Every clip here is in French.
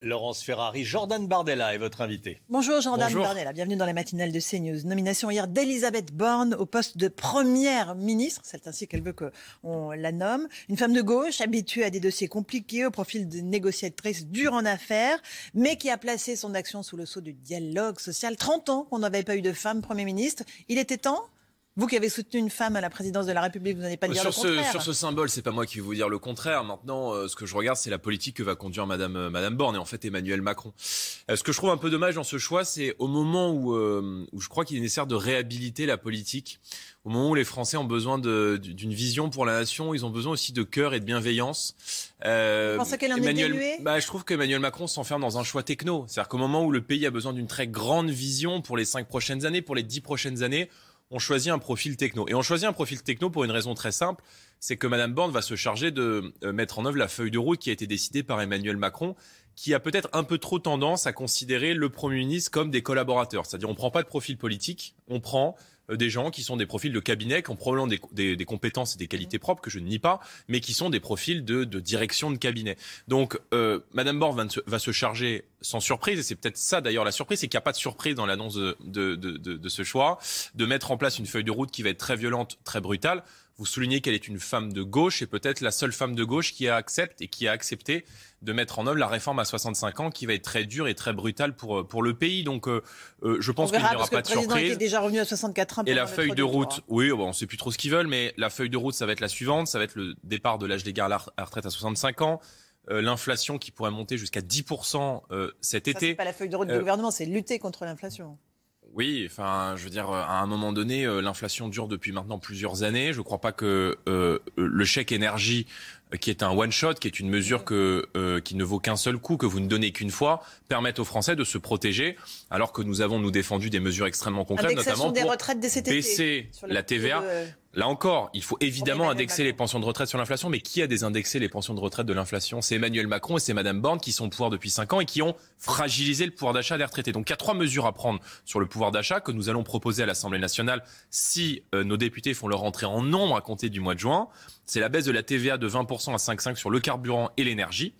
Laurence Ferrari, Jordan Bardella est votre invité. Bonjour Jordan Bonjour. Bardella, bienvenue dans la matinale de CNews. Nomination hier d'Elisabeth Borne au poste de première ministre, c'est ainsi qu'elle veut qu'on la nomme. Une femme de gauche, habituée à des dossiers compliqués, au profil de négociatrice dure en affaires, mais qui a placé son action sous le sceau du dialogue social. 30 ans qu'on n'avait pas eu de femme Premier ministre. Il était temps vous qui avez soutenu une femme à la présidence de la République, vous n'allez pas dire sur, le ce, contraire. sur ce symbole, c'est pas moi qui vais vous dire le contraire. Maintenant, euh, ce que je regarde, c'est la politique que va conduire Madame euh, Madame Borne et en fait Emmanuel Macron. Euh, ce que je trouve un peu dommage dans ce choix, c'est au moment où, euh, où je crois qu'il est nécessaire de réhabiliter la politique, au moment où les Français ont besoin d'une vision pour la nation, ils ont besoin aussi de cœur et de bienveillance. Euh, Vous pensez qu'elle en est Emmanuel, bah, je trouve qu'Emmanuel Macron s'enferme dans un choix techno. C'est-à-dire qu'au moment où le pays a besoin d'une très grande vision pour les cinq prochaines années, pour les dix prochaines années, on choisit un profil techno. Et on choisit un profil techno pour une raison très simple, c'est que Madame Borne va se charger de euh, mettre en œuvre la feuille de route qui a été décidée par Emmanuel Macron, qui a peut-être un peu trop tendance à considérer le Premier ministre comme des collaborateurs. C'est-à-dire on prend pas de profil politique, on prend euh, des gens qui sont des profils de cabinet, qui ont probablement des, compétences et des qualités propres que je ne nie pas, mais qui sont des profils de, direction de cabinet. Donc, euh, Madame Borne va, ne se- charger sans surprise, et c'est peut-être ça d'ailleurs la surprise, c'est qu'il n'y a pas de surprise dans l'annonce de ce choix, de mettre en place une feuille de route qui va être très violente, très brutale. Vous soulignez qu'elle est une femme de gauche et peut-être la seule femme de gauche qui accepte et qui a accepté de mettre en œuvre la réforme à 65 ans qui va être très dure et très brutale pour, pour le pays. Donc, euh, euh, je pense qu'il n'y aura pas de président surprise. était déjà revenu à 64 ans. Et la feuille de route, oui, bon, on sait plus trop ce qu'ils veulent, mais la feuille de route, ça va être la suivante, ça va être le départ de l'âge légal à la retraite à 65 ans, euh, l'inflation qui pourrait monter jusqu'à 10% euh, cet Ça, été. c'est pas la feuille de route Euh, du gouvernement, c'est lutter contre l'inflation. Oui, enfin, je veux dire, euh, à un moment donné, euh, l'inflation dure depuis maintenant plusieurs années. Je ne crois pas que euh, le chèque énergie, qui est un one shot, qui est une mesure que euh, qui ne vaut qu'un seul coup, que vous ne donnez qu'une fois, permette aux Français de se protéger, alors que nous avons nous défendu des mesures extrêmement concrètes, notamment des pour été. baisser Sur la TVA. de- Là encore, il faut évidemment indexer Macron. les pensions de retraite sur l'inflation, mais qui a désindexé les pensions de retraite de l'inflation? C'est Emmanuel Macron et c'est Madame Borne qui sont au pouvoir depuis 5 ans et qui ont fragilisé le pouvoir d'achat des retraités. Donc il y a trois mesures à prendre sur le pouvoir d'achat que nous allons proposer à l'Assemblée nationale si euh, nos députés font leur entrée en nombre à compter du mois de juin. C'est la baisse de la TVA de 20% à 5,5 sur le carburant et l'énergie.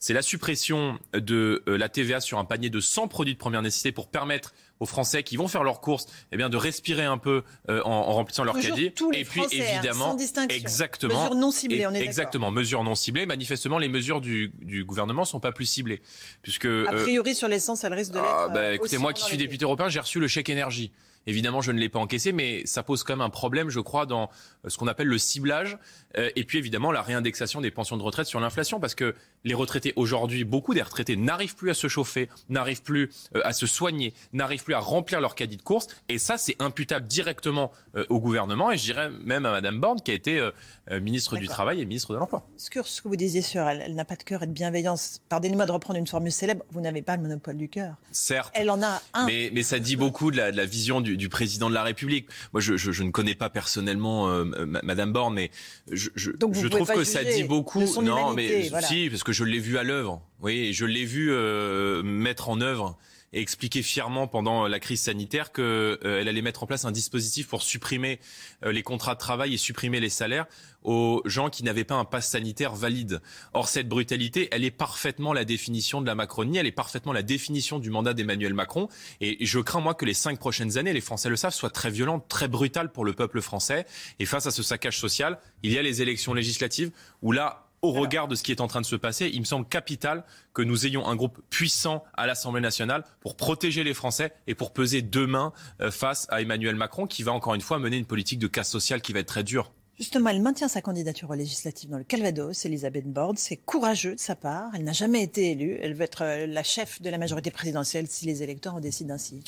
C'est la suppression de euh, la TVA sur un panier de 100 produits de première nécessité pour permettre aux Français qui vont faire leurs courses eh bien, de respirer un peu euh, en, en remplissant leur Toujours caddie. tous les et puis Français, hein, évidemment, sans distinction. exactement, Mesures non ciblées, on est exactement, mesures non ciblées. Manifestement, les mesures du, du gouvernement sont pas plus ciblées, puisque A euh, priori, sur l'essence, elle risque de l'être. ah, bah, euh, écoutez, moi qui suis député européen, j'ai reçu le chèque énergie. Évidemment, je ne l'ai pas encaissé, mais ça pose quand même un problème, je crois, dans ce qu'on appelle le ciblage. euh, et puis évidemment, la réindexation des pensions de retraite sur l'inflation, parce que les retraités aujourd'hui, beaucoup des retraités n'arrivent plus à se chauffer, n'arrivent plus euh, à se soigner, n'arrivent plus à remplir leur caddie de course. Et ça, c'est imputable directement euh, au gouvernement, et je dirais même à Madame Borne, qui a été euh, ministre du. Travail et ministre de l'Emploi. Ce que vous disiez sur elle, elle n'a pas de cœur et de bienveillance. Pardonnez-moi de reprendre une formule célèbre, vous n'avez pas le monopole du cœur. Certes. Elle en a un. Mais, mais ça dit beaucoup de la, de la vision du, du président de la République. Moi, je, je, je ne connais pas personnellement euh, ma- Madame Borne, mais je, je, Donc vous je pouvez trouve que ça dit beaucoup. non, humanité, mais voilà. si, parce que je l'ai vu à l'œuvre. Oui, je l'ai vu euh, mettre en œuvre et expliquer fièrement pendant la crise sanitaire que euh, allait mettre en place un dispositif pour supprimer euh, les contrats de travail et supprimer les salaires aux gens qui n'avaient pas un pass sanitaire valide. Or, cette brutalité, elle est parfaitement la définition de la Macronie, elle est parfaitement la définition du mandat d'Emmanuel Macron. Et je crains, moi, que les cinq prochaines années, les Français le savent, soient très violentes, très brutales pour le peuple français. Et face à ce saccage social, il y a les élections législatives où là, au regard de ce qui est en train de se passer, il me semble capital que nous ayons un groupe puissant à l'Assemblée nationale pour protéger les Français et pour peser demain euh, face à Emmanuel Macron qui va encore une fois mener une politique de casse sociale qui va être très dure. Justement, elle maintient sa candidature aux législatives dans le Calvados, Elisabeth Borne. C'est courageux de sa part. Elle n'a jamais été élue. Elle veut être euh, la chef de la majorité présidentielle si les électeurs en décident ainsi.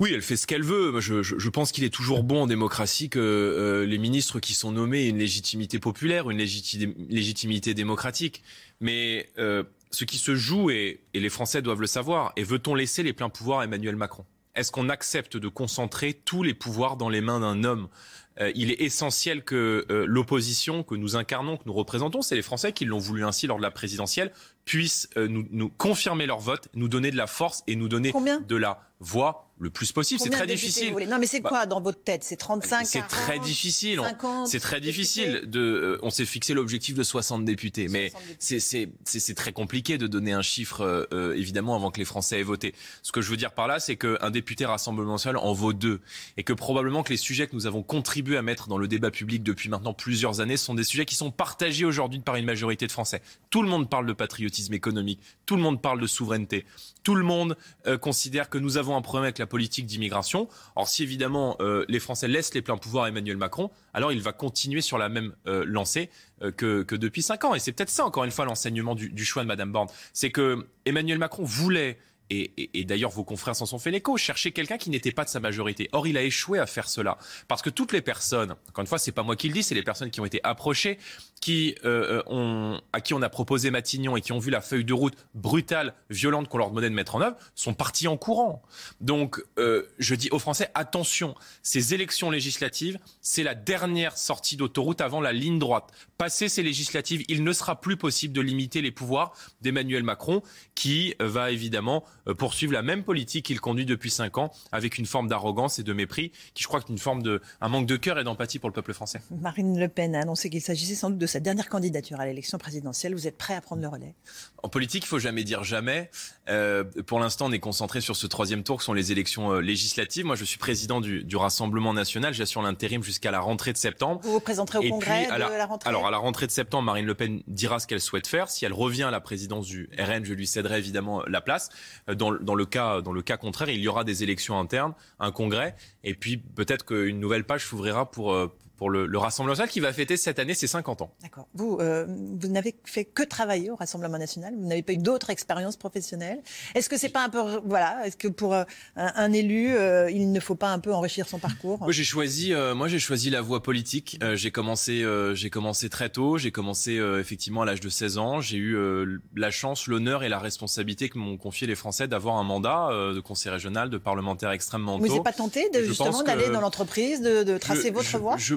Oui, elle fait ce qu'elle veut. Je, pense qu'il est toujours bon en démocratie que euh, les ministres qui sont nommés aient une légitimité populaire, une légitimité démocratique. Mais euh, ce qui se joue, et, et les Français doivent le savoir, est veut-on laisser les pleins pouvoirs à Emmanuel Macron? Est-ce qu'on accepte de concentrer tous les pouvoirs dans les mains d'un homme? Euh, il est essentiel que euh, l'opposition que nous incarnons, que nous représentons, c'est les Français qui l'ont voulu ainsi lors de la présidentielle, puissent euh, nous, nous, confirmer leur vote, nous donner de la force et nous donner de la voix le plus possible. C'est très difficile. Non, mais c'est bah, quoi dans votre tête? C'est 35 C'est très difficile. C'est très difficile. De, euh, on s'est fixé l'objectif de 60 députés, mais c'est très compliqué de donner un chiffre, euh, évidemment, avant que les Français aient voté. Ce que je veux dire par là, c'est qu'un député Rassemblement national en vaut deux, et que probablement que les sujets que nous avons contribué à mettre dans le débat public depuis maintenant plusieurs années sont des sujets qui sont partagés aujourd'hui par une majorité de Français. Tout le monde parle de patriotisme économique, tout le monde parle de souveraineté, tout le monde considère que nous avons un problème avec la politique d'immigration. Or, si évidemment euh, les Français laissent les pleins pouvoirs à Emmanuel Macron, alors il va continuer sur la même euh, lancée euh, que, depuis cinq ans. Et c'est peut-être ça, encore une fois, l'enseignement du, du, choix de Madame Borne. C'est que Emmanuel Macron voulait et, d'ailleurs vos confrères s'en sont fait l'écho, chercher quelqu'un qui n'était pas de sa majorité. Or, il a échoué à faire cela. Parce que toutes les personnes, encore une fois, c'est pas moi qui le dis, c'est les personnes qui ont été approchées, qui, euh, euh, ont, à qui on a proposé Matignon et qui ont vu la feuille de route brutale, violente qu'on leur demandait de mettre en œuvre, sont partis en courant. Donc, euh, je dis aux Français, attention, ces élections législatives, c'est la dernière sortie d'autoroute avant la ligne droite. Passé ces législatives, il ne sera plus possible de limiter les pouvoirs d'Emmanuel Macron, qui va évidemment poursuivre la même politique qu'il conduit depuis cinq ans, avec une forme d'arrogance et de mépris, qui je crois est une forme de, un manque de cœur et d'empathie pour le peuple français. Marine Le Pen a annoncé qu'il s'agissait sans doute de sa dernière candidature à l'élection présidentielle. Vous êtes prêt à prendre le relais? En politique, il faut jamais dire jamais. Euh, pour l'instant, on est concentré sur ce troisième tour, qui sont les élections euh, législatives. Moi, je suis président du, du Rassemblement national. J'assure l'intérim jusqu'à la rentrée de septembre. Vous vous présenterez au congrès de la rentrée? Alors, à la rentrée de septembre, Marine Le Pen dira ce qu'elle souhaite faire. Si elle revient à la présidence du RN, je lui céderai évidemment la place. Dans, le cas contraire, il y aura des élections internes, un congrès, et puis peut-être qu'une nouvelle page s'ouvrira pour, euh, pour le, le, Rassemblement national qui va fêter cette année ses 50 ans. D'accord. Vous, euh, vous n'avez fait que travailler au Rassemblement national. Vous n'avez pas eu d'autres expériences professionnelles. Est-ce que c'est pas un peu, voilà, est-ce que pour euh, un, élu, euh, il ne faut pas un peu enrichir son parcours? Moi, j'ai choisi, euh, moi, j'ai choisi la voie politique. j'ai commencé, j'ai commencé très tôt. J'ai commencé effectivement à l'âge de 16 ans. J'ai eu la chance, l'honneur et la responsabilité que m'ont confié les Français d'avoir un mandat de conseil régional, de parlementaire extrêmement tôt. Vous n'êtes pas tenté de, justement d'aller dans l'entreprise, de, de tracer votre voie? je,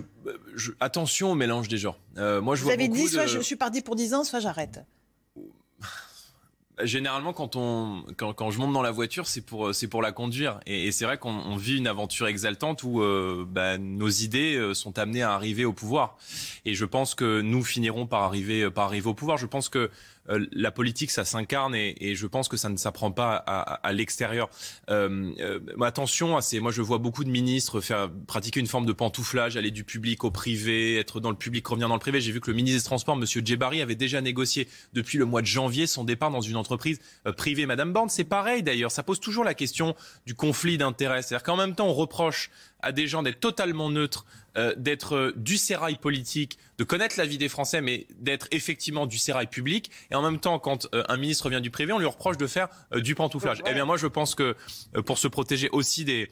je, attention au mélange des genres. Euh, moi, je Vous vois avez dit, soit je, suis parti pour 10 ans, soit j'arrête. Généralement, quand on, quand, quand, je monte dans la voiture, c'est pour, c'est pour la conduire. Et, et c'est vrai qu'on vit une aventure exaltante où euh, bah, nos idées euh, sont amenées à arriver au pouvoir. Et je pense que nous finirons par arriver, par arriver au pouvoir. Je pense que euh, la politique, ça s'incarne et, je pense que ça ne s'apprend pas à, à, l'extérieur. Euh, euh, attention, c'est moi je vois beaucoup de ministres faire pratiquer une forme de pantouflage, aller du public au privé, être dans le public, revenir dans le privé. J'ai vu que le ministre des Transports, Monsieur Djebari, avait déjà négocié depuis le mois de janvier son départ dans une entreprise privée. Madame Borne, c'est pareil d'ailleurs. Ça pose toujours la question du conflit d'intérêts. C'est-à-dire qu'en même temps, on reproche à des gens d'être totalement neutres, euh, d'être euh, du sérail politique, de connaître la vie des Français, mais d'être effectivement du sérail public. Et en même temps, quand euh, un ministre vient du privé, on lui reproche de faire du pantouflage. Eh bien, moi, je pense que pour se protéger aussi des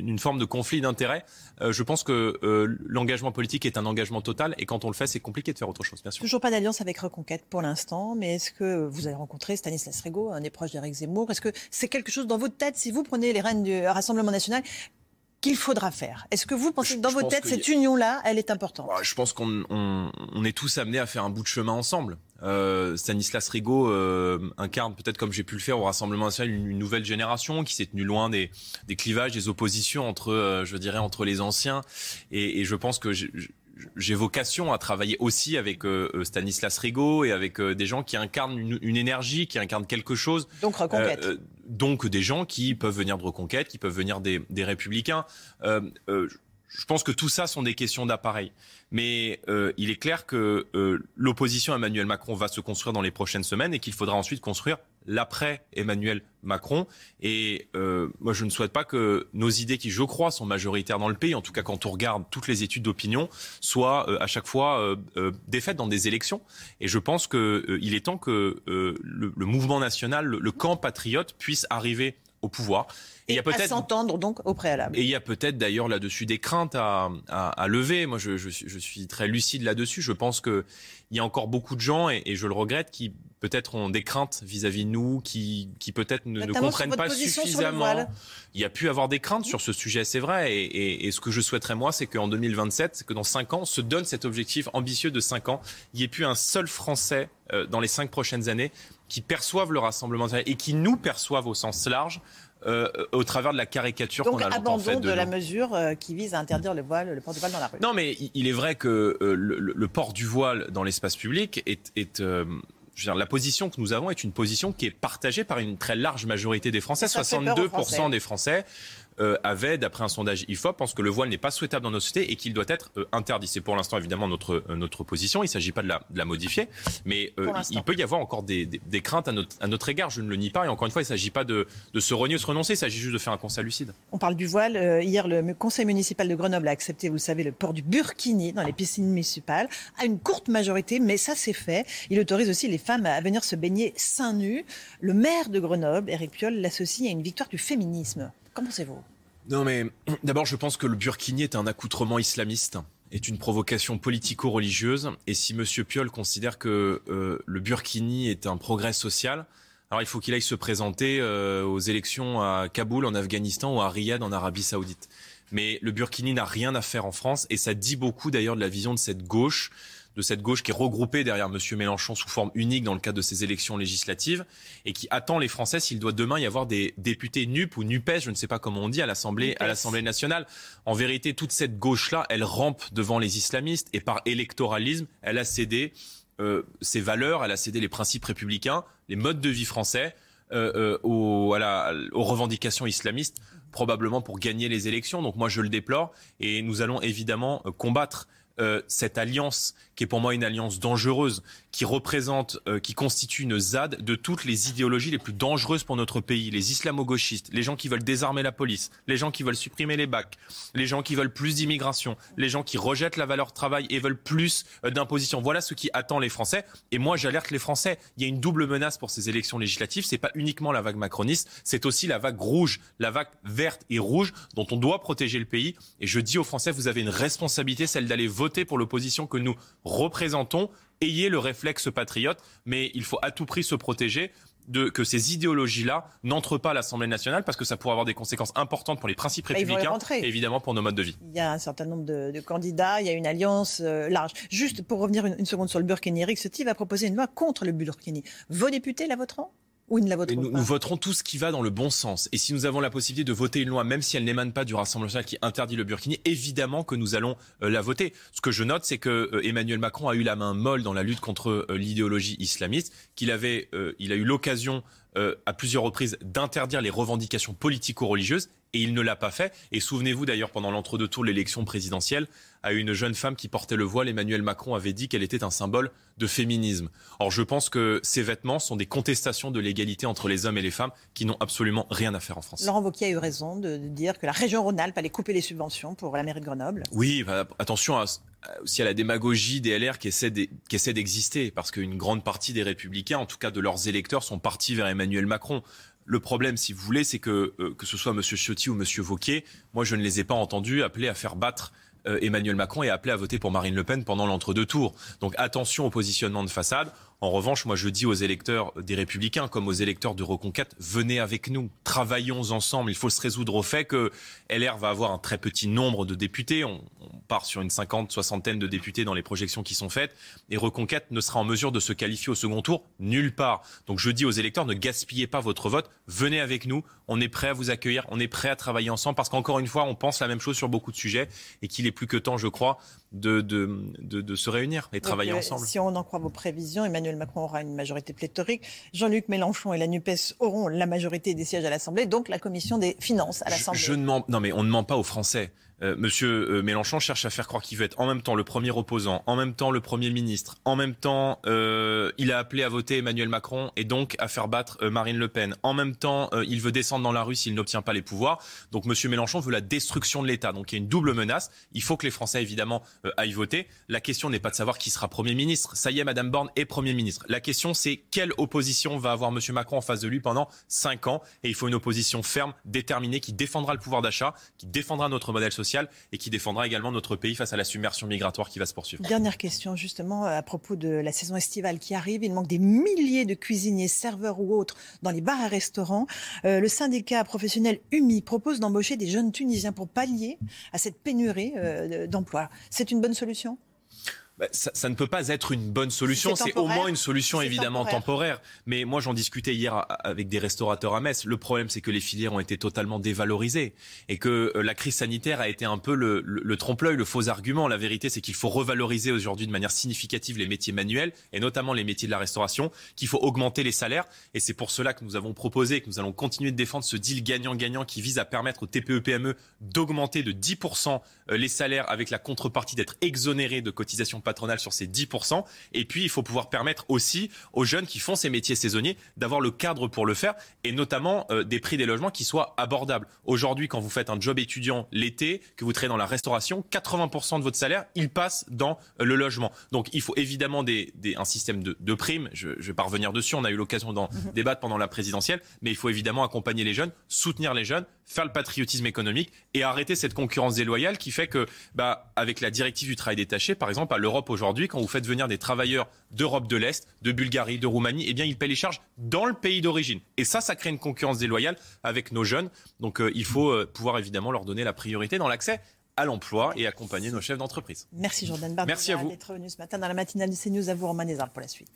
d'une forme de conflit d'intérêts. Euh, je pense que euh, l'engagement politique est un engagement total et quand on le fait, c'est compliqué de faire autre chose, bien sûr. Toujours pas d'alliance avec Reconquête pour l'instant, mais est-ce que vous avez rencontré Stanislas Rego, un des proches d'Éric Zemmour? Est-ce que c'est quelque chose dans votre tête, si vous prenez les rênes du Rassemblement national, qu'il faudra faire Est-ce que vous pensez que dans votre tête, cette union-là, elle est importante? Bah, Je pense qu'on on, on est tous amenés à faire un bout de chemin ensemble. Euh, Stanislas Rigaud euh, incarne peut-être comme j'ai pu le faire au Rassemblement national une, une nouvelle génération qui s'est tenue loin des, des, clivages, des oppositions entre, euh, je dirais, entre les anciens. Et, et je pense que j'ai vocation à travailler aussi avec euh, euh, Stanislas Rigaud et avec euh, des gens qui incarnent une, une, énergie, qui incarnent quelque chose. Donc reconquête. Euh, donc des gens qui peuvent venir de reconquête, qui peuvent venir des, républicains. je je pense que tout ça sont des questions d'appareil. Mais euh, il est clair que euh, l'opposition Emmanuel Macron va se construire dans les prochaines semaines et qu'il faudra ensuite construire l'après Emmanuel Macron. Et euh, moi, je ne souhaite pas que nos idées, qui je crois sont majoritaires dans le pays, en tout cas quand on regarde toutes les études d'opinion, soient à chaque fois défaites dans des élections. Et je pense qu'il est temps que le, le, mouvement national, le camp patriote, puisse arriver au pouvoir. Et, il y a peut-être s'entendre donc au préalable. Et il y a peut-être d'ailleurs là-dessus des craintes à, à, à lever. Moi, je, je, je, suis très lucide là-dessus. Je pense que il y a encore beaucoup de gens et, et je le regrette qui peut-être ont des craintes vis-à-vis de nous, qui, qui peut-être ne, ne, comprennent pas suffisamment. Il y a pu avoir des craintes sur ce sujet, c'est vrai. Et, et, et, ce que je souhaiterais moi, c'est qu'en 2027, c'est que dans cinq ans, on se donne cet objectif ambitieux de cinq ans. Il n'y ait plus un seul Français euh, dans les cinq prochaines années qui perçoivent le Rassemblement et qui nous perçoivent au sens large euh, au travers de la caricature qu'on a longtemps faite de, de la mesure euh, qui vise à interdire le voile, le port du voile dans la rue. Non, mais il est vrai que euh, le, le, port du voile dans l'espace public est, est je veux dire, la position que nous avons est une position qui est partagée par une très large majorité des Français. 62% Français. des Français euh, avait, d'après un sondage IFOP, pense que le voile n'est pas souhaitable dans nos sociétés et qu'il doit être euh, interdit. C'est pour l'instant évidemment notre euh, notre position. Il ne s'agit pas de la, de la modifier, mais euh, il peut y avoir encore des, des, des, craintes à notre, à notre égard. Je ne le nie pas. Et encore une fois, il ne s'agit pas de, de se renier ou se renoncer. Il s'agit juste de faire un constat lucide. On parle du voile. Hier, le conseil municipal de Grenoble a accepté, vous le savez, le port du burkini dans les piscines municipales à une courte majorité, mais ça c'est fait. Il autorise aussi les femmes à venir se baigner seins nus. Le maire de Grenoble, Éric Piolle, l'associe à une victoire du féminisme. Qu'en pensez-vous? Non, mais d'abord, je pense que le burkini est un accoutrement islamiste est une provocation politico-religieuse. Et si M. Piolle considère que euh, le burkini est un progrès social, alors il faut qu'il aille se présenter euh, aux élections à Kaboul, en Afghanistan, ou à Riyad, en Arabie Saoudite. Mais le burkini n'a rien à faire en France, et ça dit beaucoup d'ailleurs de la vision de cette gauche de cette gauche qui est regroupée derrière M. Mélenchon sous forme unique dans le cadre de ces élections législatives et qui attend les Français s'il doit demain y avoir des députés NUP ou NUPES, je ne sais pas comment on dit, à l'Assemblée, à l'Assemblée nationale. En vérité, toute cette gauche-là, elle rampe devant les islamistes et par électoralisme, elle a cédé euh, ses valeurs, elle a cédé les principes républicains, les modes de vie français euh, euh, aux, à la, aux revendications islamistes probablement pour gagner les élections. Donc moi je le déplore et nous allons évidemment euh, combattre euh, cette alliance qui est pour moi une alliance dangereuse, qui représente, euh, qui constitue une ZAD de toutes les idéologies les plus dangereuses pour notre pays. Les islamo-gauchistes, les gens qui veulent désarmer la police, les gens qui veulent supprimer les bacs, les gens qui veulent plus d'immigration, les gens qui rejettent la valeur travail et veulent plus euh, d'imposition. Voilà ce qui attend les Français. Et moi, j'alerte les Français. Il y a une double menace pour ces élections législatives. C'est pas uniquement la vague macroniste, c'est aussi la vague rouge, la vague verte et rouge dont on doit protéger le pays. Et je dis aux Français, vous avez une responsabilité, celle d'aller voter pour l'opposition que nous représentons, ayez le réflexe patriote, mais il faut à tout prix se protéger de, que ces idéologies-là n'entrent pas à l'Assemblée nationale parce que ça pourrait avoir des conséquences importantes pour les principes bah, républicains et évidemment pour nos modes de vie. Il y a un certain nombre de, de candidats, il y a une alliance euh, large. Juste pour revenir une, une, seconde sur le Burkini, Eric Ciotti va proposer une loi contre le Burkini. Vos députés la voteront? Ou ne la voteront nous, pas nous voterons tout ce qui va dans le bon sens. Et si nous avons la possibilité de voter une loi, même si elle n'émane pas du Rassemblement national qui interdit le burkini, évidemment que nous allons euh, la voter. Ce que je note, c'est que euh, Emmanuel Macron a eu la main molle dans la lutte contre euh, l'idéologie islamiste, qu'il avait, il a eu l'occasion euh, à plusieurs reprises d'interdire les revendications politico-religieuses et il ne l'a pas fait. Et souvenez-vous d'ailleurs pendant l'entre-deux tours de l'élection présidentielle, à une jeune femme qui portait le voile, Emmanuel Macron avait dit qu'elle était un symbole de féminisme. Or, je pense que ces vêtements sont des contestations de l'égalité entre les hommes et les femmes qui n'ont absolument rien à faire en France. Laurent Wauquiez a eu raison de, dire que la région Rhône-Alpes allait couper les subventions pour la mairie de Grenoble. Oui, bah, attention à, aussi à la démagogie des LR qui essaie d'exister, parce qu'une grande partie des républicains, en tout cas de leurs électeurs, sont partis vers Emmanuel Macron. Le problème, si vous voulez, c'est que euh, que ce soit M. Ciotti ou M. Vauquier, moi je ne les ai pas entendus appeler à faire battre euh, Emmanuel Macron et appeler à voter pour Marine Le Pen pendant l'entre-deux tours. Donc attention au positionnement de façade. En revanche, moi je dis aux électeurs des Républicains comme aux électeurs de Reconquête, venez avec nous, travaillons ensemble. Il faut se résoudre au fait que LR va avoir un très petit nombre de députés. On, part sur une cinquante, soixantaine de députés dans les projections qui sont faites. Et Reconquête ne sera en mesure de se qualifier au second tour nulle part. Donc je dis aux électeurs, ne gaspillez pas votre vote, venez avec nous. On est prêt à vous accueillir, on est prêt à travailler ensemble parce qu'encore une fois, on pense la même chose sur beaucoup de sujets et qu'il est plus que temps, je crois, de, de, de, de se réunir et travailler Donc, ensemble. Si on en croit vos prévisions, Emmanuel Macron aura une majorité pléthorique. Jean-Luc Mélenchon et la NUPES auront la majorité des sièges à l'Assemblée, donc la commission des finances à l'Assemblée. Je, je ne mens, non mais on ne ment pas aux Français. Euh, Monsieur euh, Mélenchon cherche à faire croire qu'il veut être en même temps le premier opposant, en même temps le Premier ministre, en même temps euh, il a appelé à voter Emmanuel Macron et donc à faire battre euh, Marine Le Pen. En même temps, il veut descendre dans la rue s'il n'obtient pas les pouvoirs. Donc Monsieur Mélenchon veut la destruction de l'État. Donc il y a une double menace. Il faut que les Français évidemment aillent voter. La question n'est pas de savoir qui sera Premier ministre. Ça y est, Madame Borne est Premier ministre. La question c'est quelle opposition va avoir Monsieur Macron en face de lui pendant cinq ans? Et il faut une opposition ferme, déterminée, qui défendra le pouvoir d'achat, qui défendra notre modèle social et qui défendra également notre pays face à la submersion migratoire qui va se poursuivre. Dernière question justement à propos de la saison estivale qui arrive. Il manque des milliers de cuisiniers, serveurs ou autres dans les bars et restaurants. Euh, le syndicat professionnel UMI propose d'embaucher des jeunes Tunisiens pour pallier à cette pénurie euh, d'emplois. C'est une bonne solution? Bah, ça, ça ne peut pas être une bonne solution. C'est au moins une solution évidemment temporaire. temporaire. Mais moi, j'en discutais hier avec des restaurateurs à Metz. Le problème, c'est que les filières ont été totalement dévalorisées et que euh, la crise sanitaire a été un peu le, le- le trompe-l'œil, le faux argument. La vérité, c'est qu'il faut revaloriser aujourd'hui de manière significative les métiers manuels et notamment les métiers de la restauration, qu'il faut augmenter les salaires. Et c'est pour cela que nous avons proposé, que nous allons continuer de défendre ce deal gagnant-gagnant qui vise à permettre aux TPE-PME E d'augmenter de 10% euh, les salaires avec la contrepartie d'être exonérés de cotisations patronales sur ces 10%. Et puis, il faut pouvoir permettre aussi aux jeunes qui font ces métiers saisonniers d'avoir le cadre pour le faire et notamment euh, des prix des logements qui soient abordables. Aujourd'hui, quand vous faites un job étudiant l'été, que vous travaillez dans la restauration, 80% de votre salaire, il passe dans euh, le logement. Donc, il faut évidemment des, des- un système de, de primes. Je ne vais pas revenir dessus. On a eu l'occasion d'en débattre pendant la présidentielle. Mais il faut évidemment accompagner les jeunes, soutenir les jeunes, faire le patriotisme économique et arrêter cette concurrence déloyale qui fait que, bah, avec la directive du travail détaché, par exemple, à l'Europe aujourd'hui, quand vous faites venir des travailleurs d'Europe de l'Est, de Bulgarie, de Roumanie, eh bien, ils paient les charges dans le pays d'origine. Et ça, ça crée une concurrence déloyale avec nos jeunes. Donc, euh, il faut euh, pouvoir évidemment leur donner la priorité dans l'accès à l'emploi et accompagner nos chefs d'entreprise. Merci Jordan Bardella Merci à vous. d'être venu ce matin dans la matinale de CNews. À vous, Romain pour la suite.